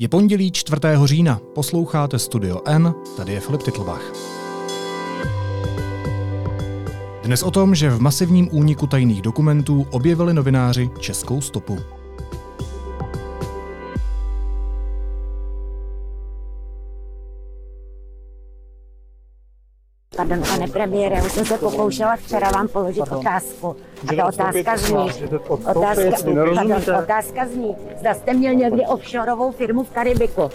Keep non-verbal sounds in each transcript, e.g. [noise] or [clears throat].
Je pondělí 4. října, posloucháte Studio N, tady je Filip Titlbach. Dnes o tom, že v masivním úniku tajných dokumentů objevili novináři českou stopu. Pardon, pane premiére, už jsem se pokoušela včera vám položit pardon. otázku. A ta otázka zní, otázka, pardon, otázka zní, zda jste měl někdy offshoreovou firmu v Karibiku.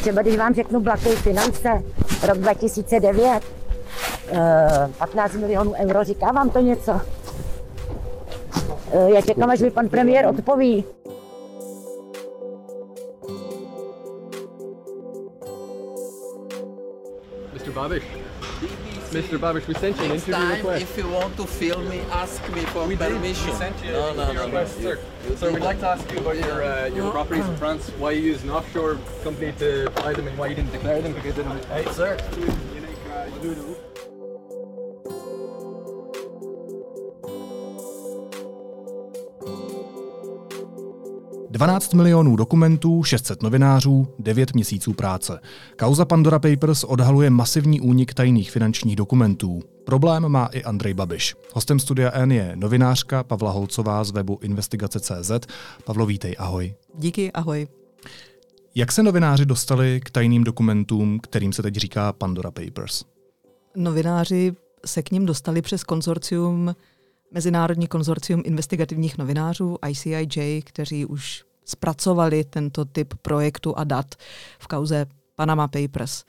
Třeba když vám řeknu Blackay Finance, rok 2009, 15 milionů euro, říká vám to něco? Eh, já čekám, až mi pan premiér odpoví. Mr. Babiš. Mr. Babish, we sent you an Next interview time, request. if you want to film me, ask me for We did. permission. We sent you no, an no, interview no, no. sir. You So we'd like to ask you about your uh, your properties in France, why you use an offshore company to buy them and why you didn't declare them because they didn't. Hey, sir. 12 milionů dokumentů, 600 novinářů, 9 měsíců práce. Kauza Pandora Papers odhaluje masivní únik tajných finančních dokumentů. Problém má i Andrej Babiš. Hostem studia N je novinářka Pavla Holcová z webu investigace.cz. Pavlo, vítej, ahoj. Díky, ahoj. Jak se novináři dostali k tajným dokumentům, kterým se teď říká Pandora Papers? Novináři se k ním dostali přes konzorcium Mezinárodní konzorcium investigativních novinářů ICIJ, kteří už zpracovali tento typ projektu a dat v kauze Panama Papers.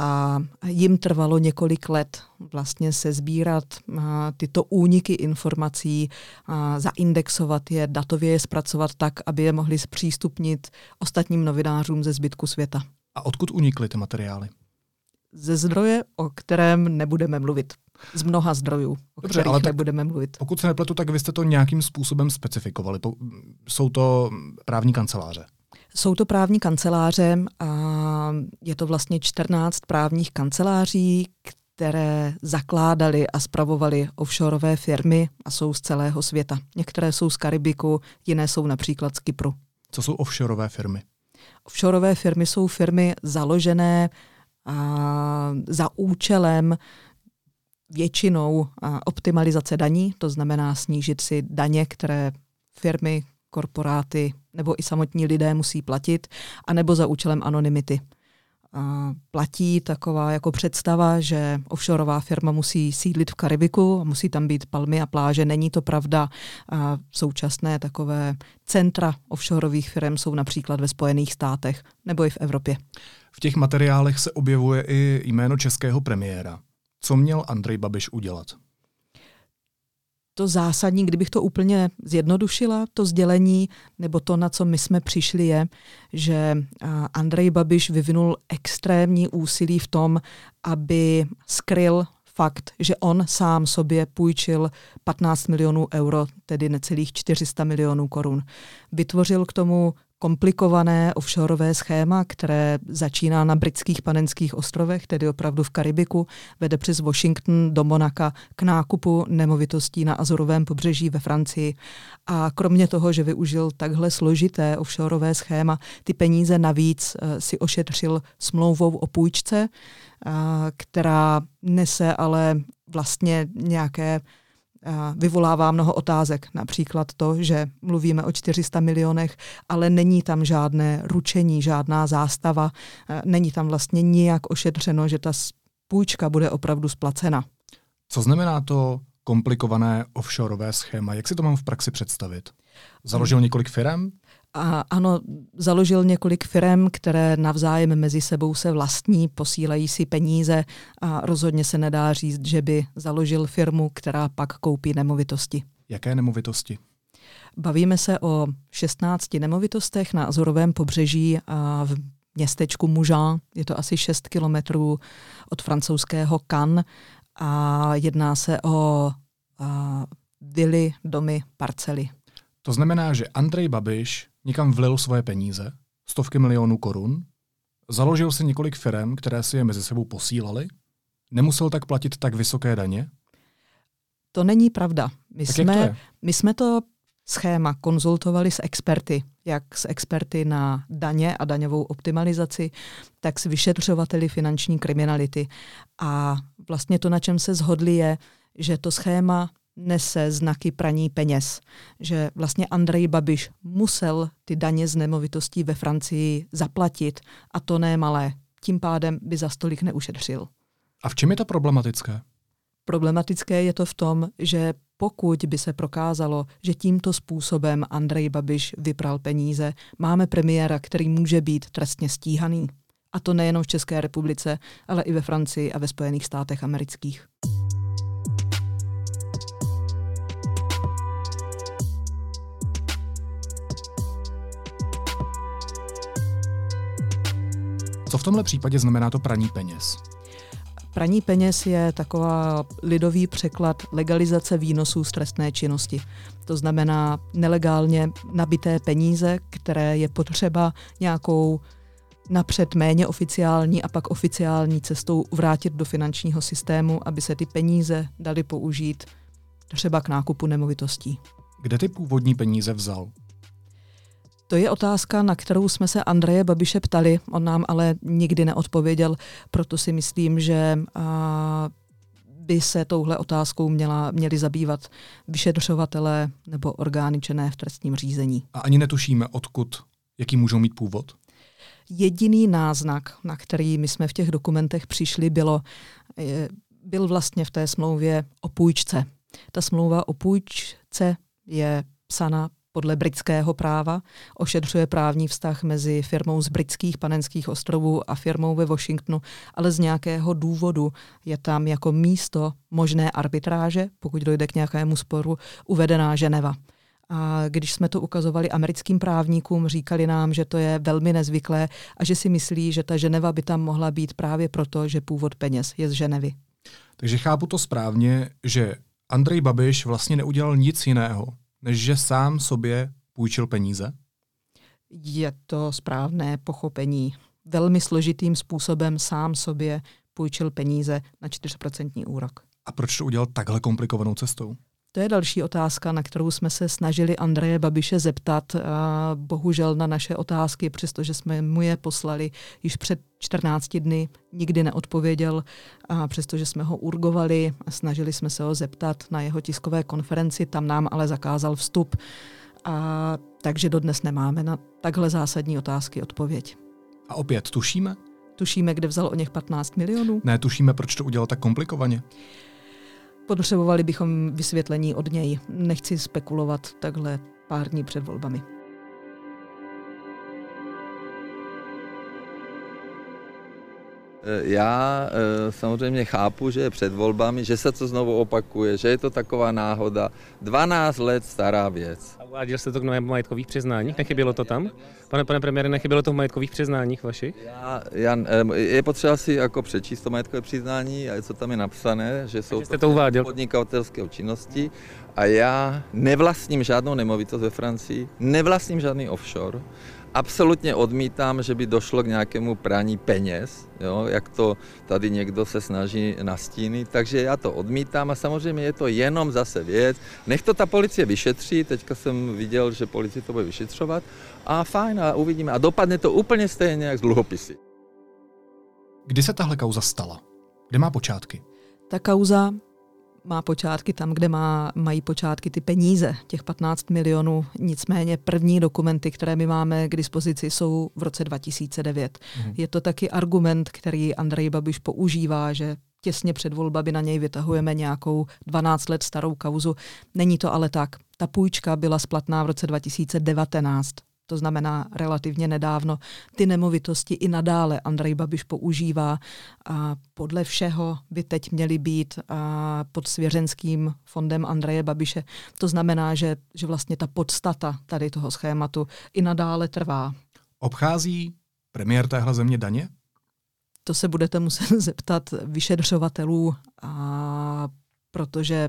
A jim trvalo několik let vlastně se sbírat tyto úniky informací, a zaindexovat je, datově je zpracovat tak, aby je mohli zpřístupnit ostatním novinářům ze zbytku světa. A odkud unikly ty materiály? Ze zdroje, o kterém nebudeme mluvit. Z mnoha zdrojů, o Dobře, kterých ale tak nebudeme mluvit. Pokud se nepletu, tak vy jste to nějakým způsobem specifikovali. Jsou to právní kanceláře? Jsou to právní kanceláře a je to vlastně 14 právních kanceláří, které zakládaly a spravovaly offshoreové firmy a jsou z celého světa. Některé jsou z Karibiku, jiné jsou například z Kypru. Co jsou offshoreové firmy? Offshoreové firmy jsou firmy založené a za účelem většinou optimalizace daní, to znamená snížit si daně, které firmy, korporáty nebo i samotní lidé musí platit, anebo za účelem anonymity. A platí taková jako představa, že offshoreová firma musí sídlit v Karibiku, musí tam být palmy a pláže. Není to pravda. A současné takové centra offshoreových firm jsou například ve Spojených státech nebo i v Evropě. V těch materiálech se objevuje i jméno českého premiéra. Co měl Andrej Babiš udělat? To zásadní, kdybych to úplně zjednodušila, to sdělení, nebo to, na co my jsme přišli, je, že Andrej Babiš vyvinul extrémní úsilí v tom, aby skryl fakt, že on sám sobě půjčil 15 milionů euro, tedy necelých 400 milionů korun. Vytvořil k tomu komplikované offshoreové schéma, které začíná na britských panenských ostrovech, tedy opravdu v Karibiku, vede přes Washington do Monaka k nákupu nemovitostí na Azorovém pobřeží ve Francii. A kromě toho, že využil takhle složité offshoreové schéma, ty peníze navíc uh, si ošetřil smlouvou o půjčce, uh, která nese ale vlastně nějaké vyvolává mnoho otázek. Například to, že mluvíme o 400 milionech, ale není tam žádné ručení, žádná zástava, není tam vlastně nijak ošetřeno, že ta půjčka bude opravdu splacena. Co znamená to komplikované offshoreové schéma? Jak si to mám v praxi představit? Založil několik firm? A ano, založil několik firm, které navzájem mezi sebou se vlastní, posílají si peníze a rozhodně se nedá říct, že by založil firmu, která pak koupí nemovitosti. Jaké nemovitosti? Bavíme se o 16 nemovitostech na Azorovém pobřeží a v městečku Mužán. Je to asi 6 kilometrů od francouzského Cannes a jedná se o a, vily, domy, parcely. To znamená, že Andrej Babiš někam vlil svoje peníze, stovky milionů korun, založil si několik firm, které si je mezi sebou posílali, nemusel tak platit tak vysoké daně? To není pravda. My, tak jsme, to my jsme to schéma konzultovali s experty, jak s experty na daně a daňovou optimalizaci, tak s vyšetřovateli finanční kriminality. A vlastně to, na čem se zhodli, je, že to schéma nese znaky praní peněz. Že vlastně Andrej Babiš musel ty daně z nemovitostí ve Francii zaplatit a to ne malé. Tím pádem by za stolik neušetřil. A v čem je to problematické? Problematické je to v tom, že pokud by se prokázalo, že tímto způsobem Andrej Babiš vypral peníze, máme premiéra, který může být trestně stíhaný. A to nejenom v České republice, ale i ve Francii a ve Spojených státech amerických. Tomhle případě znamená to praní peněz? Praní peněz je taková lidový překlad legalizace výnosů z trestné činnosti. To znamená nelegálně nabité peníze, které je potřeba nějakou napřed méně oficiální a pak oficiální cestou vrátit do finančního systému, aby se ty peníze daly použít třeba k nákupu nemovitostí. Kde ty původní peníze vzal? To je otázka, na kterou jsme se Andreje Babiše ptali, on nám ale nikdy neodpověděl, proto si myslím, že a, by se touhle otázkou měla, měli zabývat vyšetřovatelé nebo orgány činné v trestním řízení. A ani netušíme, odkud, jaký můžou mít původ? Jediný náznak, na který my jsme v těch dokumentech přišli, bylo, byl vlastně v té smlouvě o půjčce. Ta smlouva o půjčce je psaná podle britského práva, ošetřuje právní vztah mezi firmou z britských panenských ostrovů a firmou ve Washingtonu, ale z nějakého důvodu je tam jako místo možné arbitráže, pokud dojde k nějakému sporu, uvedená Ženeva. A když jsme to ukazovali americkým právníkům, říkali nám, že to je velmi nezvyklé a že si myslí, že ta Ženeva by tam mohla být právě proto, že původ peněz je z Ženevy. Takže chápu to správně, že Andrej Babiš vlastně neudělal nic jiného, než že sám sobě půjčil peníze? Je to správné pochopení. Velmi složitým způsobem sám sobě půjčil peníze na 4% úrok. A proč to udělal takhle komplikovanou cestou? To je další otázka, na kterou jsme se snažili Andreje Babiše zeptat. Bohužel na naše otázky, přestože jsme mu je poslali již před 14 dny, nikdy neodpověděl, a přestože jsme ho urgovali a snažili jsme se ho zeptat na jeho tiskové konferenci, tam nám ale zakázal vstup. A takže dodnes nemáme na takhle zásadní otázky odpověď. A opět tušíme? Tušíme, kde vzal o něch 15 milionů? Ne, tušíme, proč to udělal tak komplikovaně. Potřebovali bychom vysvětlení od něj. Nechci spekulovat takhle pár dní před volbami. Já eh, samozřejmě chápu, že je před volbami, že se to znovu opakuje, že je to taková náhoda. 12 let stará věc. A uváděl jste to k novému majetkových přiznáních? Nechybělo to tam? Pane, pane premiére, nechybělo to v majetkových přiznáních vašich? Já, já, je potřeba si jako přečíst to majetkové přiznání, a co tam je napsané, že jsou jste to uváděl. podnikatelské činnosti a já nevlastním žádnou nemovitost ve Francii, nevlastním žádný offshore, absolutně odmítám, že by došlo k nějakému praní peněz, jo, jak to tady někdo se snaží nastínit, takže já to odmítám a samozřejmě je to jenom zase věc. Nech to ta policie vyšetří, teďka jsem viděl, že policie to bude vyšetřovat a fajn a uvidíme. A dopadne to úplně stejně jak z dluhopisy. Kdy se tahle kauza stala? Kde má počátky? Ta kauza má počátky tam, kde má, mají počátky ty peníze, těch 15 milionů. Nicméně první dokumenty, které my máme k dispozici, jsou v roce 2009. Mhm. Je to taky argument, který Andrej Babiš používá, že těsně před volbami na něj vytahujeme nějakou 12 let starou kauzu. Není to ale tak. Ta půjčka byla splatná v roce 2019 to znamená relativně nedávno, ty nemovitosti i nadále Andrej Babiš používá a podle všeho by teď měly být a pod svěřenským fondem Andreje Babiše. To znamená, že, že vlastně ta podstata tady toho schématu i nadále trvá. Obchází premiér téhle země daně? To se budete muset [laughs] zeptat vyšetřovatelů, a protože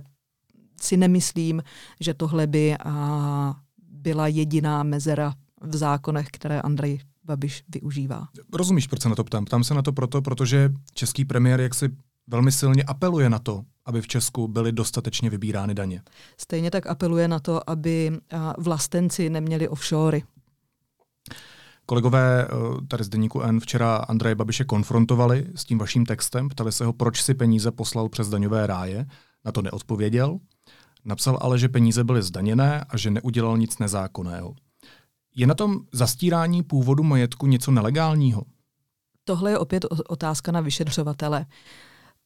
si nemyslím, že tohle by a byla jediná mezera v zákonech, které Andrej Babiš využívá. Rozumíš, proč se na to ptám? Ptám se na to proto, protože český premiér jaksi velmi silně apeluje na to, aby v Česku byly dostatečně vybírány daně. Stejně tak apeluje na to, aby vlastenci neměli offshory. Kolegové eh, tady z Deníku N včera Andreje Babiše konfrontovali s tím vaším textem, ptali se ho, proč si peníze poslal přes daňové ráje. Na to neodpověděl. Napsal ale, že peníze byly zdaněné a že neudělal nic nezákonného. Je na tom zastírání původu majetku něco nelegálního? Tohle je opět otázka na vyšetřovatele.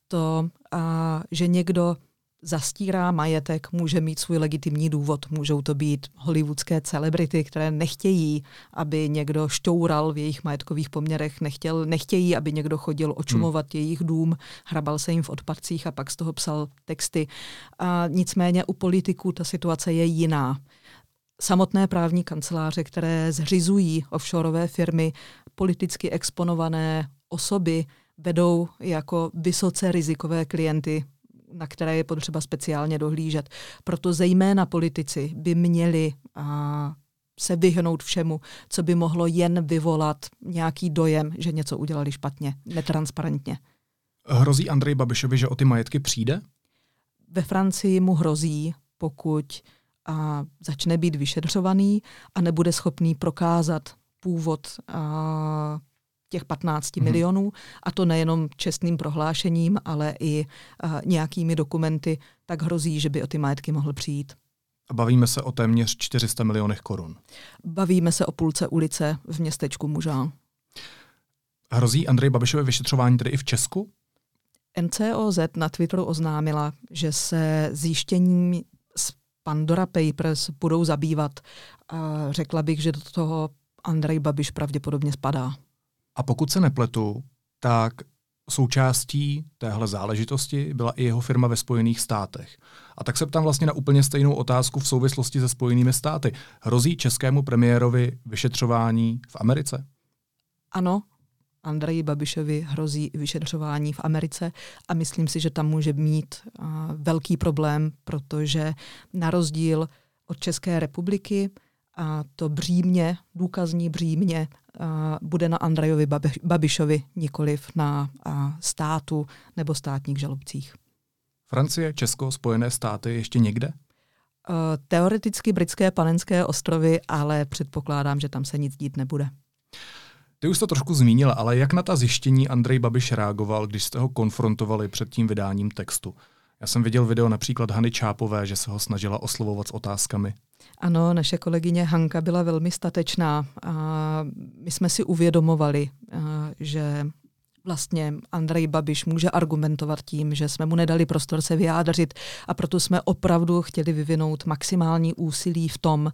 To, a, že někdo zastírá majetek, může mít svůj legitimní důvod. Můžou to být hollywoodské celebrity, které nechtějí, aby někdo šťoural v jejich majetkových poměrech, nechtěl, nechtějí, aby někdo chodil očumovat hmm. jejich dům, hrabal se jim v odpadcích a pak z toho psal texty. A nicméně u politiků ta situace je jiná. Samotné právní kanceláře, které zřizují offshoreové firmy, politicky exponované osoby, vedou jako vysoce rizikové klienty na které je potřeba speciálně dohlížet. Proto zejména politici by měli a, se vyhnout všemu, co by mohlo jen vyvolat nějaký dojem, že něco udělali špatně, netransparentně. Hrozí Andrej Babišovi, že o ty majetky přijde? Ve Francii mu hrozí, pokud a, začne být vyšetřovaný a nebude schopný prokázat původ a, těch 15 hmm. milionů, a to nejenom čestným prohlášením, ale i uh, nějakými dokumenty, tak hrozí, že by o ty majetky mohl přijít. A bavíme se o téměř 400 milionech korun. Bavíme se o půlce ulice v městečku Mužán. Hrozí Andrej Babišové vyšetřování tedy i v Česku? NCOZ na Twitteru oznámila, že se zjištěním Pandora Papers budou zabývat. A řekla bych, že do toho Andrej Babiš pravděpodobně spadá. A pokud se nepletu, tak součástí téhle záležitosti byla i jeho firma ve Spojených státech. A tak se ptám vlastně na úplně stejnou otázku v souvislosti se Spojenými státy. Hrozí českému premiérovi vyšetřování v Americe? Ano, Andreji Babišovi hrozí vyšetřování v Americe a myslím si, že tam může mít uh, velký problém, protože na rozdíl od České republiky a to břímě, důkazní břímě, bude na Andrejovi Babišovi, nikoliv na státu nebo státních žalobcích. Francie, Česko, Spojené státy ještě někde? Teoreticky britské panenské ostrovy, ale předpokládám, že tam se nic dít nebude. Ty už to trošku zmínila, ale jak na ta zjištění Andrej Babiš reagoval, když jste ho konfrontovali před tím vydáním textu? Já jsem viděl video například Hany Čápové, že se ho snažila oslovovat s otázkami. Ano, naše kolegyně Hanka byla velmi statečná. A my jsme si uvědomovali, že vlastně Andrej Babiš může argumentovat tím, že jsme mu nedali prostor se vyjádřit a proto jsme opravdu chtěli vyvinout maximální úsilí v tom,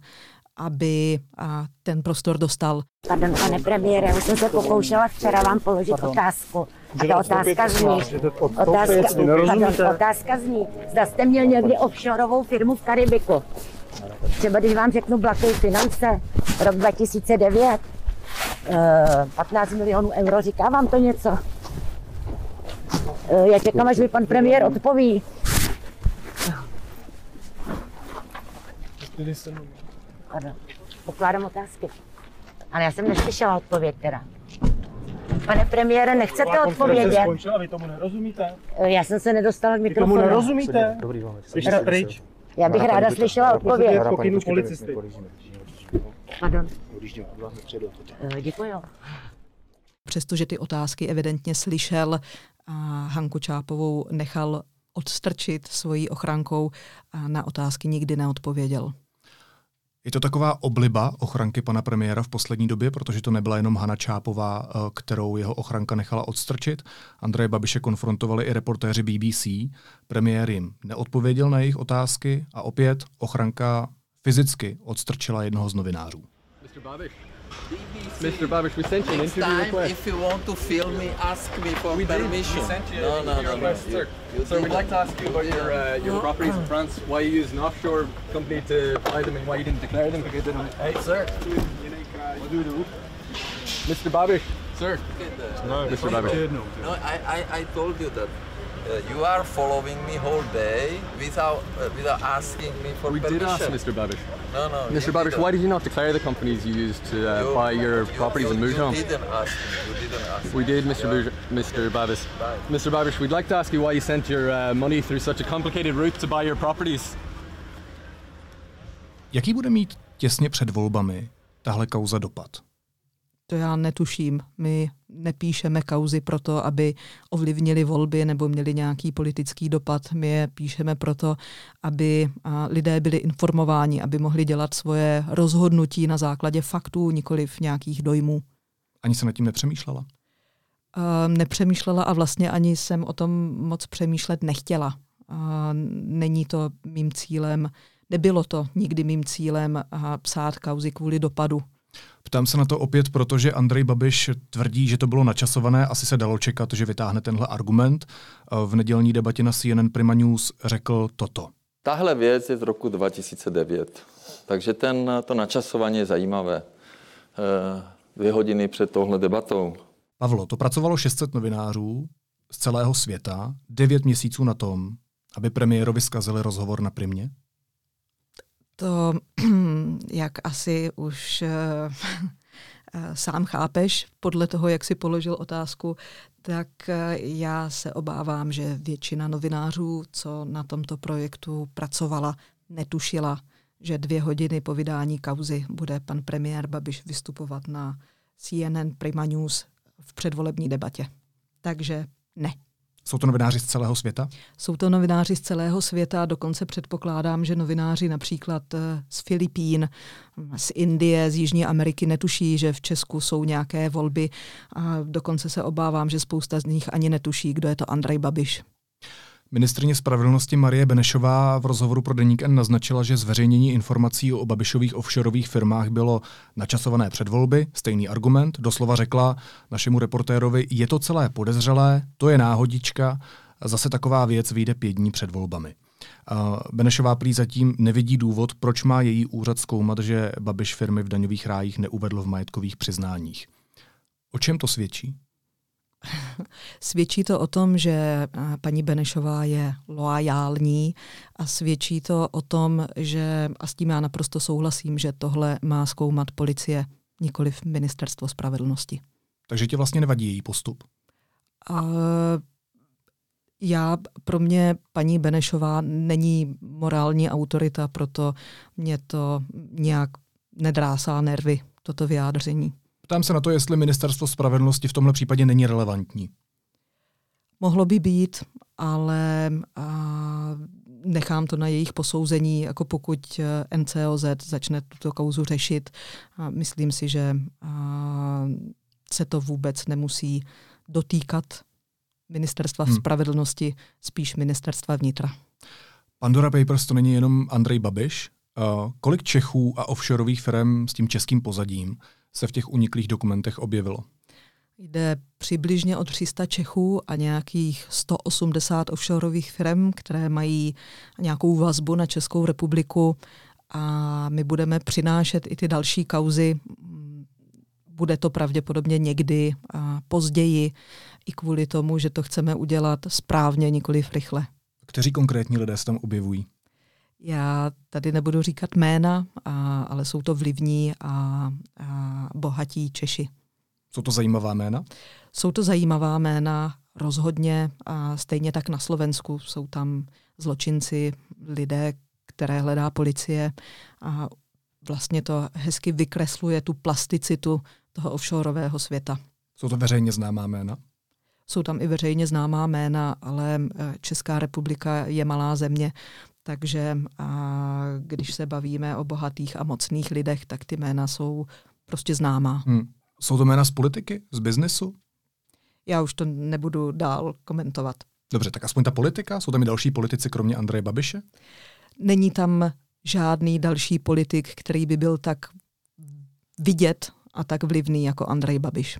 aby a, ten prostor dostal. Pardon, pane premiére, už jsem se pokoušela včera vám položit otázku. A ta otázka zní, otázka, pardon, otázka zní, zda jste měl někdy offshoreovou firmu v Karibiku. Třeba když vám řeknu Blackey Finance, rok 2009, 15 eh, milionů euro, říká vám to něco? Eh, já čekám, až mi pan premiér odpoví. Pardon, pokládám otázky. Ale já jsem neslyšela odpověď teda. Pane premiére, nechcete odpovědět? Skončila, vy tomu nerozumíte? Eh, já jsem se nedostala k mikrofonu. Vy tomu nerozumíte? Dobrý vám. Slyšte pryč. Já bych ráda slyšela odpověď. Pokynu policisty. Pardon. Eh, děkuji. Přestože ty otázky evidentně slyšel, a Hanku Čápovou nechal odstrčit svojí ochrankou a na otázky nikdy neodpověděl. Je to taková obliba ochranky pana premiéra v poslední době, protože to nebyla jenom Hana Čápová, eh, kterou jeho ochranka nechala odstrčit. Andreje Babiše konfrontovali i reportéři BBC. Premiér jim neodpověděl na jejich otázky a opět ochranka fyzicky odstrčila jednoho z novinářů. Mr. Mr. Babish, we sent you an interview time, request. If you want to film me, ask me for we permission. Did. We sent you no, no, no, request, no. sir. You, you sir, we'd like to ask you about your uh, your properties in France. Why you use an offshore company to buy them, and why you didn't declare them because they don't. Hey, sir. What do you do? Mr. Babish, sir. No, Mr. Babish. No, I, I, I told you that Uh, you are following me whole day without uh, without asking me for We permission. did ask Mr. Babish. No, no. Mr. Babish, why did you not declare the companies you used to uh, You- buy your you- properties you, in Moujon? You didn't ask me. You didn't ask We me. did, Mr. Yeah. Buj- Mr. Babish. Right. Mr. Babish, we'd like to ask you why you sent your uh, money through such a complicated route to buy your properties. Jaký bude mít těsně před volbami tahle kauza dopad? To já netuším. My nepíšeme kauzy proto, aby ovlivnili volby nebo měli nějaký politický dopad. My je píšeme proto, aby lidé byli informováni, aby mohli dělat svoje rozhodnutí na základě faktů, nikoliv nějakých dojmů. Ani se nad tím nepřemýšlela? A, nepřemýšlela a vlastně ani jsem o tom moc přemýšlet nechtěla. A, není to mým cílem, nebylo to nikdy mým cílem a, psát kauzy kvůli dopadu. Ptám se na to opět, protože Andrej Babiš tvrdí, že to bylo načasované. Asi se dalo čekat, že vytáhne tenhle argument. V nedělní debatě na CNN Prima News řekl toto. Tahle věc je z roku 2009, takže ten, to načasování je zajímavé. Eh, Dvě hodiny před touhle debatou. Pavlo, to pracovalo 600 novinářů z celého světa devět měsíců na tom, aby premiérovi zkazili rozhovor na Primě? To, [clears throat] jak asi už uh, sám chápeš, podle toho, jak si položil otázku, tak uh, já se obávám, že většina novinářů, co na tomto projektu pracovala, netušila, že dvě hodiny po vydání kauzy bude pan premiér Babiš vystupovat na CNN Prima News v předvolební debatě. Takže ne. Jsou to novináři z celého světa? Jsou to novináři z celého světa, dokonce předpokládám, že novináři například eh, z Filipín, z Indie, z Jižní Ameriky netuší, že v Česku jsou nějaké volby a dokonce se obávám, že spousta z nich ani netuší, kdo je to Andrej Babiš. Ministrině spravedlnosti Marie Benešová v rozhovoru pro Deník N naznačila, že zveřejnění informací o Babišových offshoreových firmách bylo načasované před volby. Stejný argument. Doslova řekla našemu reportérovi, je to celé podezřelé, to je náhodička, zase taková věc vyjde pět dní před volbami. Benešová prý zatím nevidí důvod, proč má její úřad zkoumat, že Babiš firmy v daňových rájích neuvedl v majetkových přiznáních. O čem to svědčí? [laughs] Svědčí to o tom, že paní Benešová je loajální a svědčí to o tom, že, a s tím já naprosto souhlasím, že tohle má zkoumat policie, nikoliv ministerstvo spravedlnosti. Takže ti vlastně nevadí její postup? A já, pro mě paní Benešová není morální autorita, proto mě to nějak nedrásá nervy, toto vyjádření. Ptám se na to, jestli ministerstvo spravedlnosti v tomhle případě není relevantní. Mohlo by být, ale a, nechám to na jejich posouzení, jako pokud NCOZ začne tuto kauzu řešit. A myslím si, že a, se to vůbec nemusí dotýkat ministerstva hmm. spravedlnosti, spíš ministerstva vnitra. Pandora Papers to není jenom Andrej Babiš. Uh, kolik Čechů a offshoreových firm s tím českým pozadím se v těch uniklých dokumentech objevilo? Jde přibližně o 300 Čechů a nějakých 180 offshoreových firm, které mají nějakou vazbu na Českou republiku a my budeme přinášet i ty další kauzy. Bude to pravděpodobně někdy a později, i kvůli tomu, že to chceme udělat správně, nikoliv rychle. Kteří konkrétní lidé se tam objevují? Já tady nebudu říkat jména, a, ale jsou to vlivní a, a bohatí Češi. Jsou to zajímavá jména? Jsou to zajímavá jména, rozhodně. A stejně tak na Slovensku jsou tam zločinci, lidé, které hledá policie. A vlastně to hezky vykresluje tu plasticitu toho offshoreového světa. Jsou to veřejně známá jména? Jsou tam i veřejně známá jména, ale Česká republika je malá země, takže a když se bavíme o bohatých a mocných lidech, tak ty jména jsou prostě známá. Hmm. Jsou to jména z politiky, z biznesu? Já už to nebudu dál komentovat. Dobře, tak aspoň ta politika? Jsou tam i další politici, kromě Andreje Babiše? Není tam žádný další politik, který by byl tak vidět a tak vlivný jako Andrej Babiš.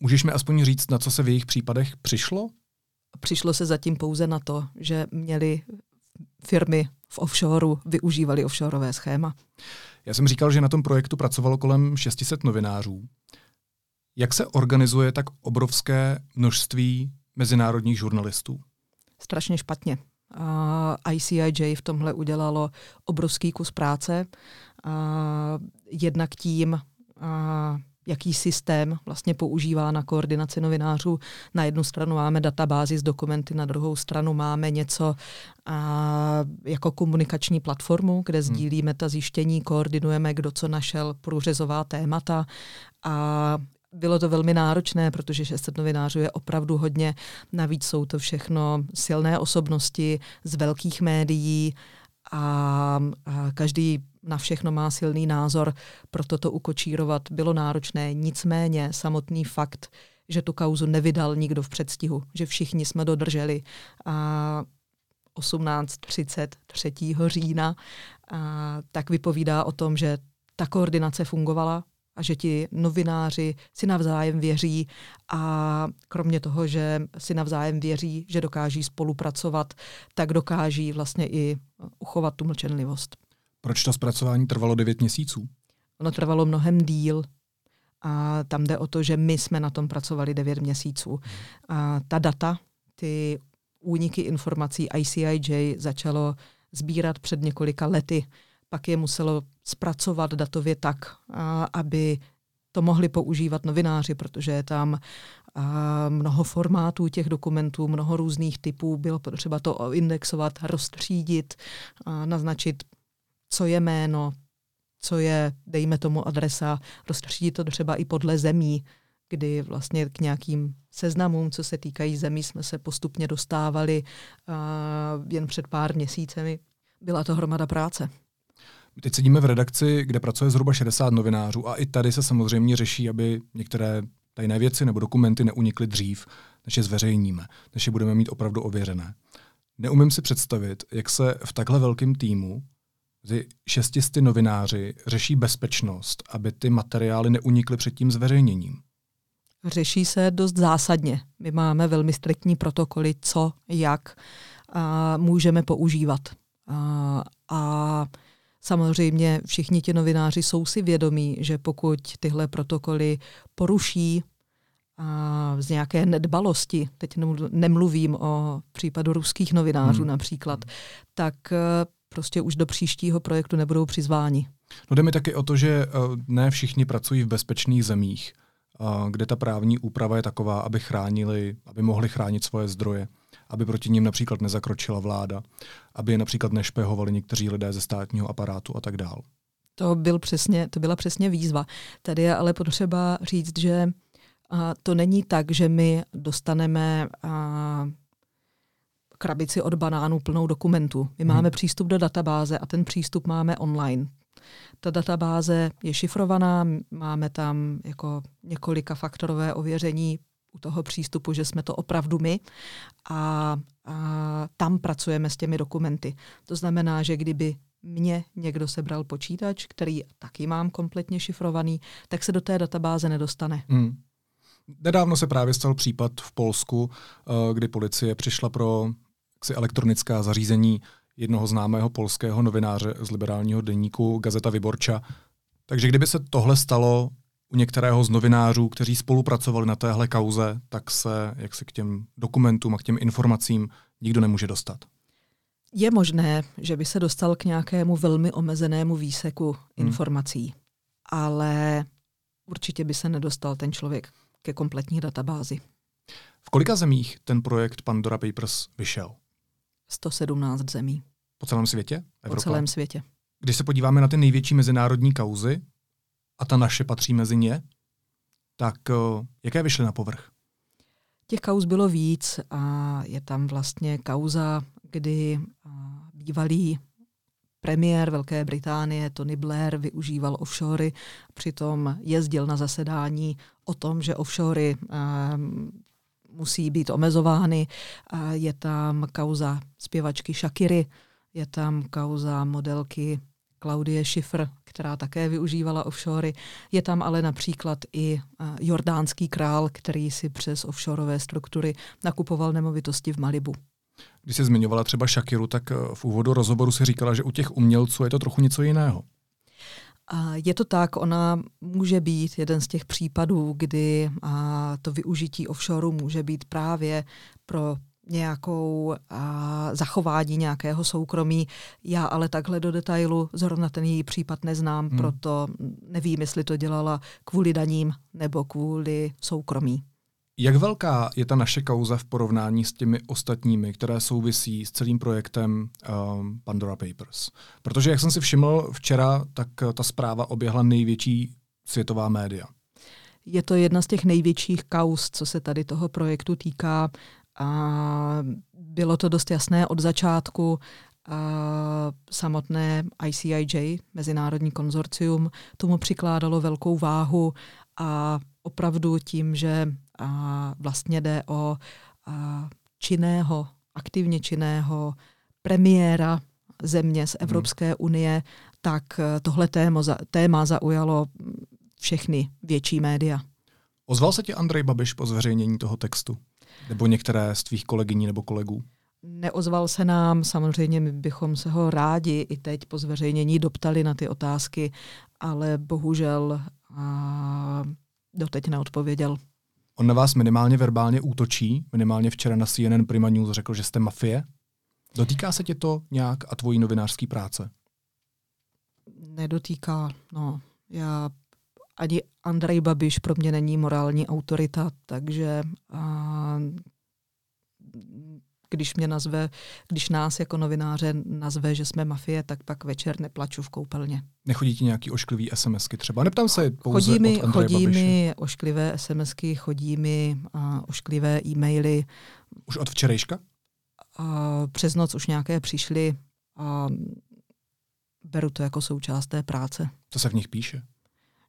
Můžeš mi aspoň říct, na co se v jejich případech přišlo? Přišlo se zatím pouze na to, že měli firmy v offshoreu, využívali offshoreové schéma. Já jsem říkal, že na tom projektu pracovalo kolem 600 novinářů. Jak se organizuje tak obrovské množství mezinárodních žurnalistů? Strašně špatně. Uh, ICIJ v tomhle udělalo obrovský kus práce. Uh, jednak tím, uh, jaký systém vlastně používá na koordinaci novinářů. Na jednu stranu máme databázi s dokumenty, na druhou stranu máme něco a, jako komunikační platformu, kde hmm. sdílíme ta zjištění, koordinujeme, kdo co našel, průřezová témata a bylo to velmi náročné, protože 600 novinářů je opravdu hodně. Navíc jsou to všechno silné osobnosti z velkých médií a, každý na všechno má silný názor, proto to ukočírovat bylo náročné. Nicméně samotný fakt, že tu kauzu nevydal nikdo v předstihu, že všichni jsme dodrželi a 18.33. října, a tak vypovídá o tom, že ta koordinace fungovala, a že ti novináři si navzájem věří a kromě toho, že si navzájem věří, že dokáží spolupracovat, tak dokáží vlastně i uchovat tu mlčenlivost. Proč to zpracování trvalo 9 měsíců? Ono trvalo mnohem díl. A tam jde o to, že my jsme na tom pracovali 9 měsíců. A ta data, ty úniky informací ICIJ začalo sbírat před několika lety. Pak je muselo zpracovat datově tak, aby to mohli používat novináři, protože je tam mnoho formátů těch dokumentů, mnoho různých typů. Bylo potřeba to indexovat, rozstřídit, naznačit co je jméno, co je, dejme tomu, adresa, rozstřídit to třeba i podle zemí, kdy vlastně k nějakým seznamům, co se týkají zemí, jsme se postupně dostávali jen před pár měsícemi. Byla to hromada práce. Teď sedíme v redakci, kde pracuje zhruba 60 novinářů a i tady se samozřejmě řeší, aby některé tajné věci nebo dokumenty neunikly dřív, než je zveřejníme, než je budeme mít opravdu ověřené. Neumím si představit, jak se v takhle velkém týmu Mezi šestisty novináři řeší bezpečnost, aby ty materiály neunikly před tím zveřejněním. Řeší se dost zásadně. My máme velmi striktní protokoly, co, jak a můžeme používat. A, a samozřejmě všichni ti novináři jsou si vědomí, že pokud tyhle protokoly poruší a z nějaké nedbalosti, teď nemluvím o případu ruských novinářů hmm. například, tak prostě už do příštího projektu nebudou přizváni. No jde mi taky o to, že eh, ne všichni pracují v bezpečných zemích, kde ta právní úprava je taková, aby chránili, aby mohli chránit svoje zdroje, aby proti ním například nezakročila vláda, aby je například nešpehovali někteří lidé ze státního aparátu a tak dál. To, byl přesně, to byla přesně výzva. Tady je ale potřeba říct, že a to není tak, že my dostaneme a, krabici od banánů plnou dokumentů. My hmm. máme přístup do databáze a ten přístup máme online. Ta databáze je šifrovaná, máme tam jako několika faktorové ověření u toho přístupu, že jsme to opravdu my a, a tam pracujeme s těmi dokumenty. To znamená, že kdyby mě někdo sebral počítač, který taky mám kompletně šifrovaný, tak se do té databáze nedostane. Hmm. Nedávno se právě stal případ v Polsku, eh, kdy policie přišla pro elektronická zařízení jednoho známého polského novináře z liberálního denníku Gazeta Vyborča. Takže kdyby se tohle stalo u některého z novinářů, kteří spolupracovali na téhle kauze, tak se jak se k těm dokumentům a k těm informacím nikdo nemůže dostat. Je možné, že by se dostal k nějakému velmi omezenému výseku hmm. informací, ale určitě by se nedostal ten člověk ke kompletní databázi. V kolika zemích ten projekt Pandora Papers vyšel? 117 zemí. Po celém světě? Evropa. Po celém světě. Když se podíváme na ty největší mezinárodní kauzy, a ta naše patří mezi ně, tak uh, jaké vyšly na povrch? Těch kauz bylo víc a je tam vlastně kauza, kdy uh, bývalý premiér Velké Británie Tony Blair využíval offshory, přitom jezdil na zasedání o tom, že offshory uh, musí být omezovány. Je tam kauza zpěvačky Shakiry, je tam kauza modelky Klaudie Schiffer, která také využívala offshory. Je tam ale například i jordánský král, který si přes offshoreové struktury nakupoval nemovitosti v Malibu. Když se zmiňovala třeba Shakiru, tak e, v úvodu rozhovoru si říkala, že u těch umělců je to trochu něco jiného. Je to tak, ona může být jeden z těch případů, kdy to využití offshoreu může být právě pro nějakou a, zachování nějakého soukromí. Já ale takhle do detailu zrovna ten její případ neznám, hmm. proto nevím, jestli to dělala kvůli daním nebo kvůli soukromí. Jak velká je ta naše kauza v porovnání s těmi ostatními, které souvisí s celým projektem um, Pandora Papers? Protože, jak jsem si všiml včera, tak ta zpráva oběhla největší světová média. Je to jedna z těch největších kauz, co se tady toho projektu týká. A bylo to dost jasné od začátku. A samotné ICIJ, Mezinárodní konzorcium, tomu přikládalo velkou váhu a opravdu tím, že a vlastně jde o a činného, aktivně činného premiéra země z Evropské hmm. unie, tak tohle téma, téma zaujalo všechny větší média. Ozval se ti Andrej Babiš po zveřejnění toho textu? Nebo některé z tvých kolegyní nebo kolegů? Neozval se nám, samozřejmě my bychom se ho rádi i teď po zveřejnění doptali na ty otázky, ale bohužel a, doteď neodpověděl. On na vás minimálně verbálně útočí, minimálně včera na CNN Prima News řekl, že jste mafie. Dotýká se tě to nějak a tvojí novinářský práce? Nedotýká, no. Já ani Andrej Babiš pro mě není morální autorita, takže a, když mě nazve, když nás jako novináře nazve, že jsme mafie, tak pak večer neplaču v koupelně. Nechodí ti nějaký ošklivý SMSky třeba? Neptám se pouze chodí mi, od chodí Babiše. mi ošklivé SMSky, chodí mi a, ošklivé e-maily. Už od včerejška? A, přes noc už nějaké přišly a beru to jako součást té práce. Co se v nich píše?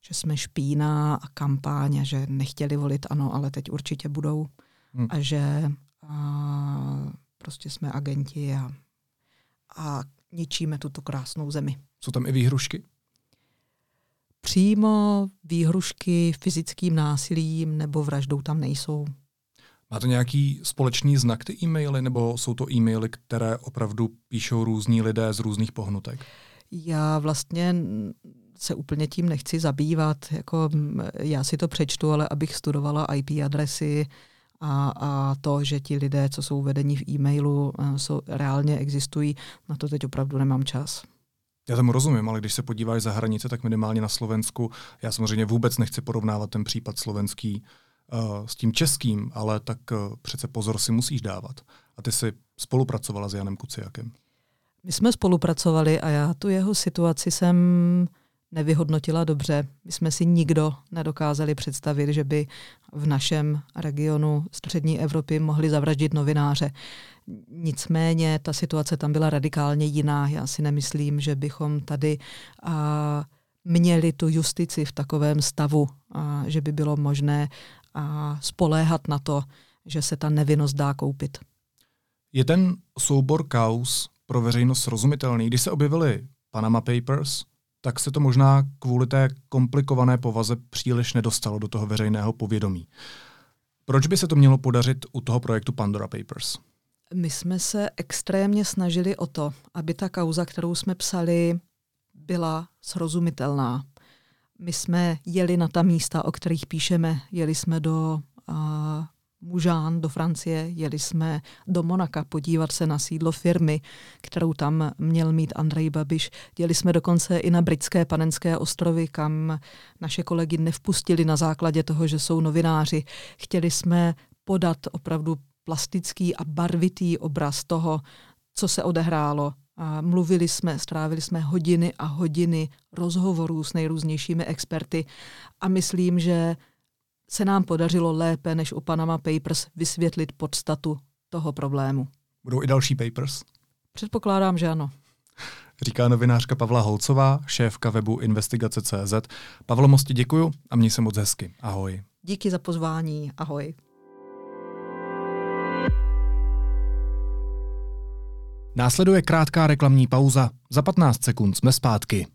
Že jsme špína a kampáň a že nechtěli volit ano, ale teď určitě budou. Hmm. A že a prostě jsme agenti a, a ničíme tuto krásnou zemi. Jsou tam i výhrušky? Přímo výhrušky fyzickým násilím nebo vraždou tam nejsou. Má to nějaký společný znak ty e-maily, nebo jsou to e-maily, které opravdu píšou různí lidé z různých pohnutek? Já vlastně se úplně tím nechci zabývat. Jako, já si to přečtu, ale abych studovala IP adresy, a, a to, že ti lidé, co jsou vedeni v e-mailu, eh, jsou, reálně existují, na to teď opravdu nemám čas. Já tomu rozumím, ale když se podíváš za hranice, tak minimálně na Slovensku, já samozřejmě vůbec nechci porovnávat ten případ slovenský uh, s tím českým, ale tak uh, přece pozor si musíš dávat. A ty jsi spolupracovala s Janem Kuciakem. My jsme spolupracovali a já tu jeho situaci jsem nevyhodnotila dobře. My jsme si nikdo nedokázali představit, že by v našem regionu střední Evropy mohli zavraždit novináře. Nicméně ta situace tam byla radikálně jiná. Já si nemyslím, že bychom tady a, měli tu justici v takovém stavu, a, že by bylo možné a, spoléhat na to, že se ta nevinnost dá koupit. Je ten soubor kaus pro veřejnost srozumitelný? Když se objevily Panama Papers, tak se to možná kvůli té komplikované povaze příliš nedostalo do toho veřejného povědomí. Proč by se to mělo podařit u toho projektu Pandora Papers? My jsme se extrémně snažili o to, aby ta kauza, kterou jsme psali, byla srozumitelná. My jsme jeli na ta místa, o kterých píšeme, jeli jsme do Mužán do Francie, jeli jsme do Monaka podívat se na sídlo firmy, kterou tam měl mít Andrej Babiš. Jeli jsme dokonce i na britské panenské ostrovy, kam naše kolegy nevpustili na základě toho, že jsou novináři. Chtěli jsme podat opravdu plastický a barvitý obraz toho, co se odehrálo. A mluvili jsme, strávili jsme hodiny a hodiny rozhovorů s nejrůznějšími experty a myslím, že se nám podařilo lépe než u Panama Papers vysvětlit podstatu toho problému. Budou i další papers? Předpokládám, že ano. Říká novinářka Pavla Holcová, šéfka webu investigace.cz. Pavlo, moc ti děkuju a měj se moc hezky. Ahoj. Díky za pozvání. Ahoj. Následuje krátká reklamní pauza. Za 15 sekund jsme zpátky.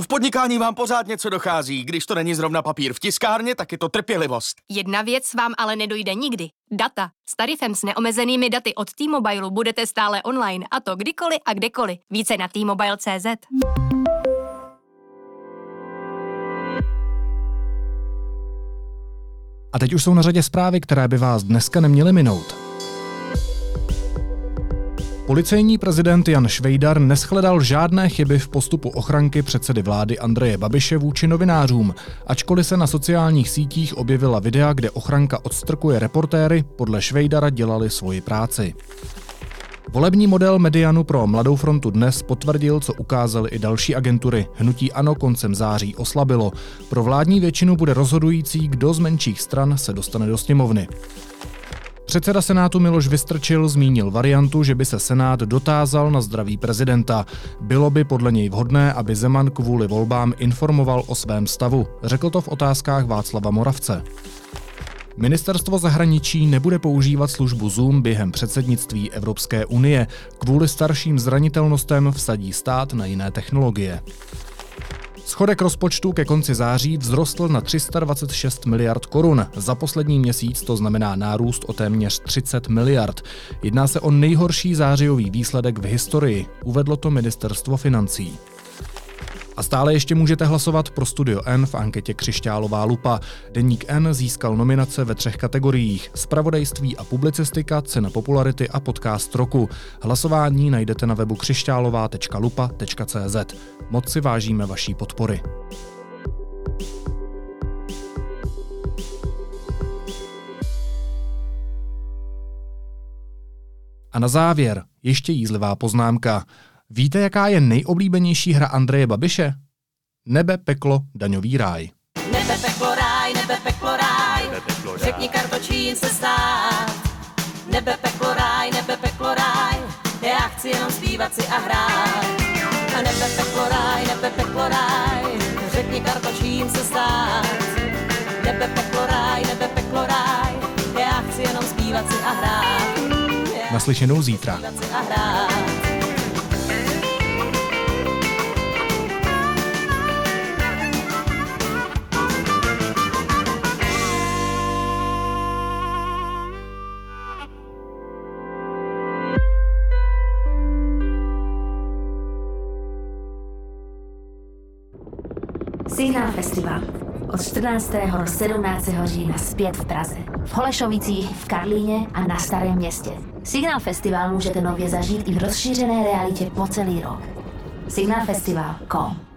V podnikání vám pořád něco dochází. Když to není zrovna papír v tiskárně, tak je to trpělivost. Jedna věc vám ale nedojde nikdy. Data. S tarifem s neomezenými daty od T-Mobile budete stále online, a to kdykoliv a kdekoliv. Více na T-Mobile.cz. A teď už jsou na řadě zprávy, které by vás dneska neměly minout. Policejní prezident Jan Švejdar neschledal žádné chyby v postupu ochranky předsedy vlády Andreje Babiše vůči novinářům, ačkoliv se na sociálních sítích objevila videa, kde ochranka odstrkuje reportéry, podle Švejdara dělali svoji práci. Volební model Medianu pro Mladou frontu dnes potvrdil, co ukázaly i další agentury. Hnutí ANO koncem září oslabilo. Pro vládní většinu bude rozhodující, kdo z menších stran se dostane do sněmovny. Předseda Senátu Miloš Vystrčil zmínil variantu, že by se Senát dotázal na zdraví prezidenta. Bylo by podle něj vhodné, aby Zeman kvůli volbám informoval o svém stavu. Řekl to v otázkách Václava Moravce. Ministerstvo zahraničí nebude používat službu Zoom během předsednictví Evropské unie. Kvůli starším zranitelnostem vsadí stát na jiné technologie. Schodek rozpočtu ke konci září vzrostl na 326 miliard korun. Za poslední měsíc to znamená nárůst o téměř 30 miliard. Jedná se o nejhorší zářijový výsledek v historii, uvedlo to ministerstvo financí. A stále ještě můžete hlasovat pro Studio N v anketě Křišťálová lupa. Deník N získal nominace ve třech kategoriích. Spravodajství a publicistika, cena popularity a podcast roku. Hlasování najdete na webu křišťálová.lupa.cz. Moc si vážíme vaší podpory. A na závěr ještě jízlivá poznámka. Víte, jaká je nejoblíbenější hra Andreje Babiše? Nebe, peklo, daňový ráj. Nebe, peklo, ráj, nebe, peklo, ráj, nebe, peklo, ráj. řekni karto, čím se stát. Nebe, peklo, ráj, nebe, peklo, ráj, já chci jenom zpívat si a hrát. A nebe, peklo, ráj, nebe, peklo, ráj, řekni karto, čím se stát. Nebe, peklo, ráj, nebe, peklo, ráj, já chci jenom zpívat si a hrát. Naslyšenou zítra. Zpívat si a hrát. Signál Festival od 14. do 17. října zpět v Praze, v Holešovicích, v Karlíně a na Starém městě. Signál Festival můžete nově zažít i v rozšířené realitě po celý rok. Signálfestival.com